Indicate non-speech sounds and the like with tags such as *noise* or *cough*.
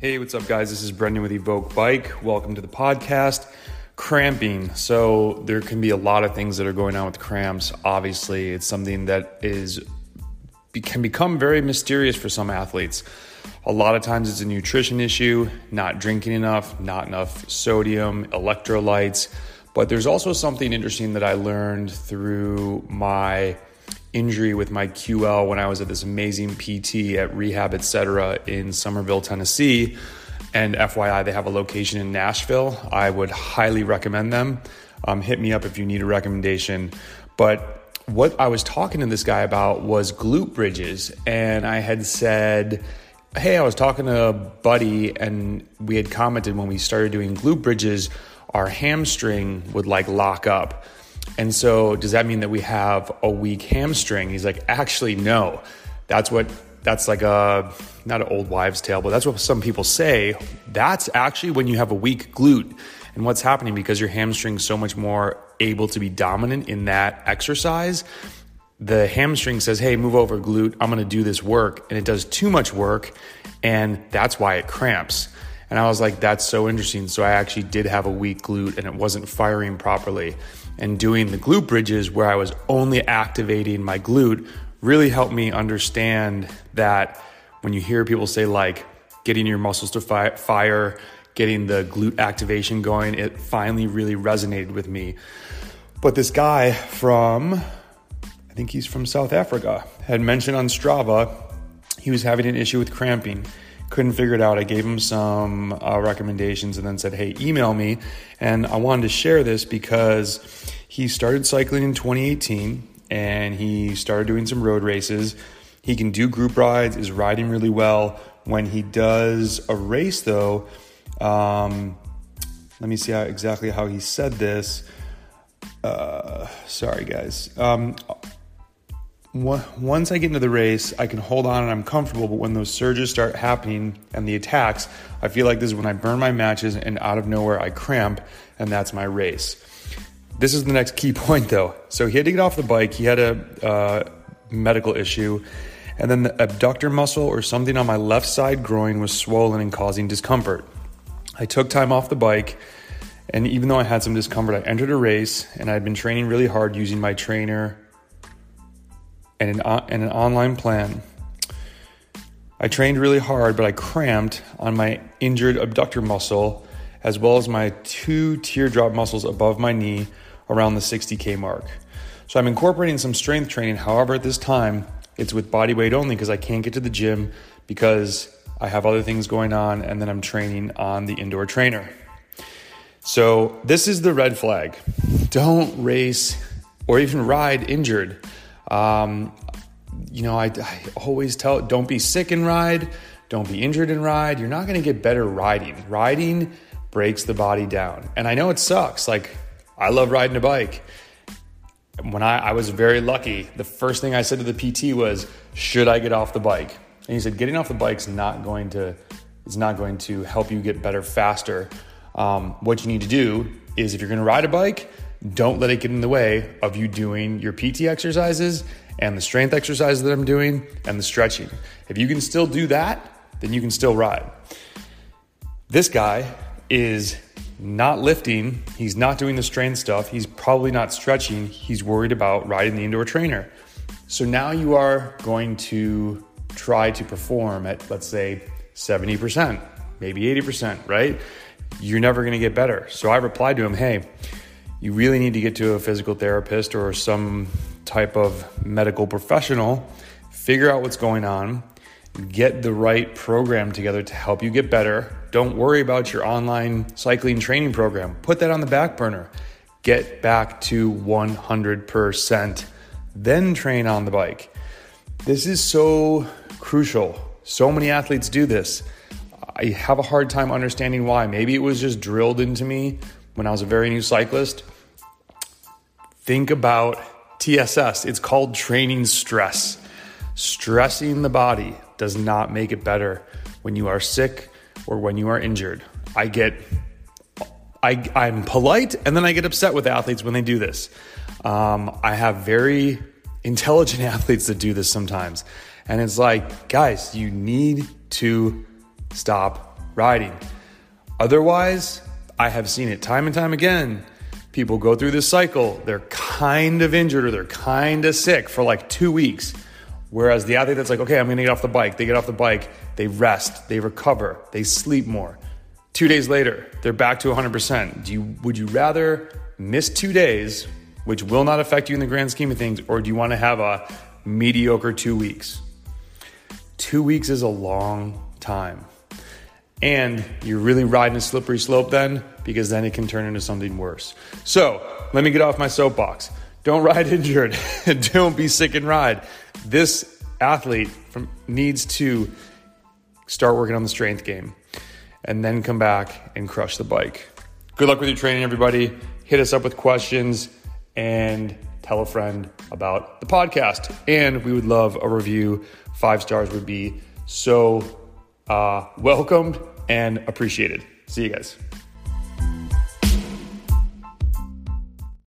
Hey, what's up, guys? This is Brendan with Evoq Bike. Welcome to the podcast. Cramping. So, there can be a lot of things that are going on with cramps. Obviously, it's something that is can become very mysterious for some athletes. A lot of times it's a nutrition issue, not drinking enough, not enough sodium, electrolytes. But there's also something interesting that I learned through my injury with my QL when I was at this amazing PT at Rehab Etc. in Somerville, Tennessee. And FYI, they have a location in Nashville. I would highly recommend them. Um, hit me up if you need a recommendation. But what I was talking to this guy about was glute bridges. And I had said, Hey, I was talking to a buddy, and we had commented when we started doing glute bridges, our hamstring would like lock up. And so, does that mean that we have a weak hamstring? He's like, actually, no. That's what, that's like a, not an old wives' tale, but that's what some people say. That's actually when you have a weak glute. And what's happening because your hamstring's so much more able to be dominant in that exercise, the hamstring says, Hey, move over, glute. I'm going to do this work. And it does too much work. And that's why it cramps. And I was like, That's so interesting. So I actually did have a weak glute and it wasn't firing properly and doing the glute bridges where I was only activating my glute really helped me understand that when you hear people say like getting your muscles to fi- fire, getting the glute activation going, it finally really resonated with me. But this guy from, I think he's from South Africa, had mentioned on Strava he was having an issue with cramping couldn't figure it out. I gave him some uh, recommendations and then said, hey, email me. And I wanted to share this because he started cycling in 2018 and he started doing some road races. He can do group rides, is riding really well. When he does a race, though, um, let me see how, exactly how he said this. Uh, sorry, guys. Um, once I get into the race, I can hold on and I'm comfortable. But when those surges start happening and the attacks, I feel like this is when I burn my matches and out of nowhere I cramp, and that's my race. This is the next key *laughs* point though. So he had to get off the bike, he had a uh, medical issue, and then the abductor muscle or something on my left side groin was swollen and causing discomfort. I took time off the bike. And even though I had some discomfort, I entered a race and I'd been training really hard using my trainer and an, and an online plan. I trained really hard, but I cramped on my injured abductor muscle as well as my two teardrop muscles above my knee around the 60K mark. So I'm incorporating some strength training. However, at this time, it's with body weight only because I can't get to the gym because I have other things going on and then I'm training on the indoor trainer. So this is the red flag. Don't race or even ride injured. Um, you know, I, I always tell don't be sick and ride, don't be injured and ride. You're not going to get better riding. Riding breaks the body down. And I know it sucks. Like, I love riding a bike. When I, I was very lucky, the first thing I said to the PT was, Should I get off the bike? And he said, Getting off the bike's not going to It's not going to help you get better faster. Um, what you need to do is if you're going to ride a bike, don't let it get in the way of you doing your PT exercises and the strength exercises that I'm doing and the stretching. If you can still do that, then you can still ride. This guy is not lifting, he's not doing the strength stuff, he's probably not stretching, he's worried about riding the indoor trainer. So now you are going to try to perform at, let's say, 70%, maybe 80%, right? You're never going to get better. So I replied to him, hey, you really need to get to a physical therapist or some type of medical professional, figure out what's going on, get the right program together to help you get better. Don't worry about your online cycling training program. Put that on the back burner. Get back to 100%. Then train on the bike. This is so crucial. So many athletes do this. I have a hard time understanding why. Maybe it was just drilled into me when I was a very new cyclist. Think about TSS. It's called training stress. Stressing the body does not make it better when you are sick or when you are injured. I get, I, I'm polite and then I get upset with athletes when they do this. Um, I have very intelligent *laughs* athletes that do this sometimes. And it's like, guys, you need to stop riding. Otherwise, I have seen it time and time again. People go through this cycle, they're kind of injured or they're kind of sick for like two weeks. Whereas the athlete that's like, okay, I'm gonna get off the bike, they get off the bike, they rest, they recover, they sleep more. Two days later, they're back to 100%. Do you, would you rather miss two days, which will not affect you in the grand scheme of things, or do you wanna have a mediocre two weeks? Two weeks is a long time. And you're really riding a slippery slope then because then it can turn into something worse. So let me get off my soapbox. Don't ride *laughs* injured. *laughs* Don't be sick and ride. This athlete from, needs to start working on the strength game and then come back and crush the bike. Good luck with your training, everybody. Hit us up with questions and tell a friend about the podcast. And we would love a review. Five stars would be so uh, welcomed and appreciated. See you guys.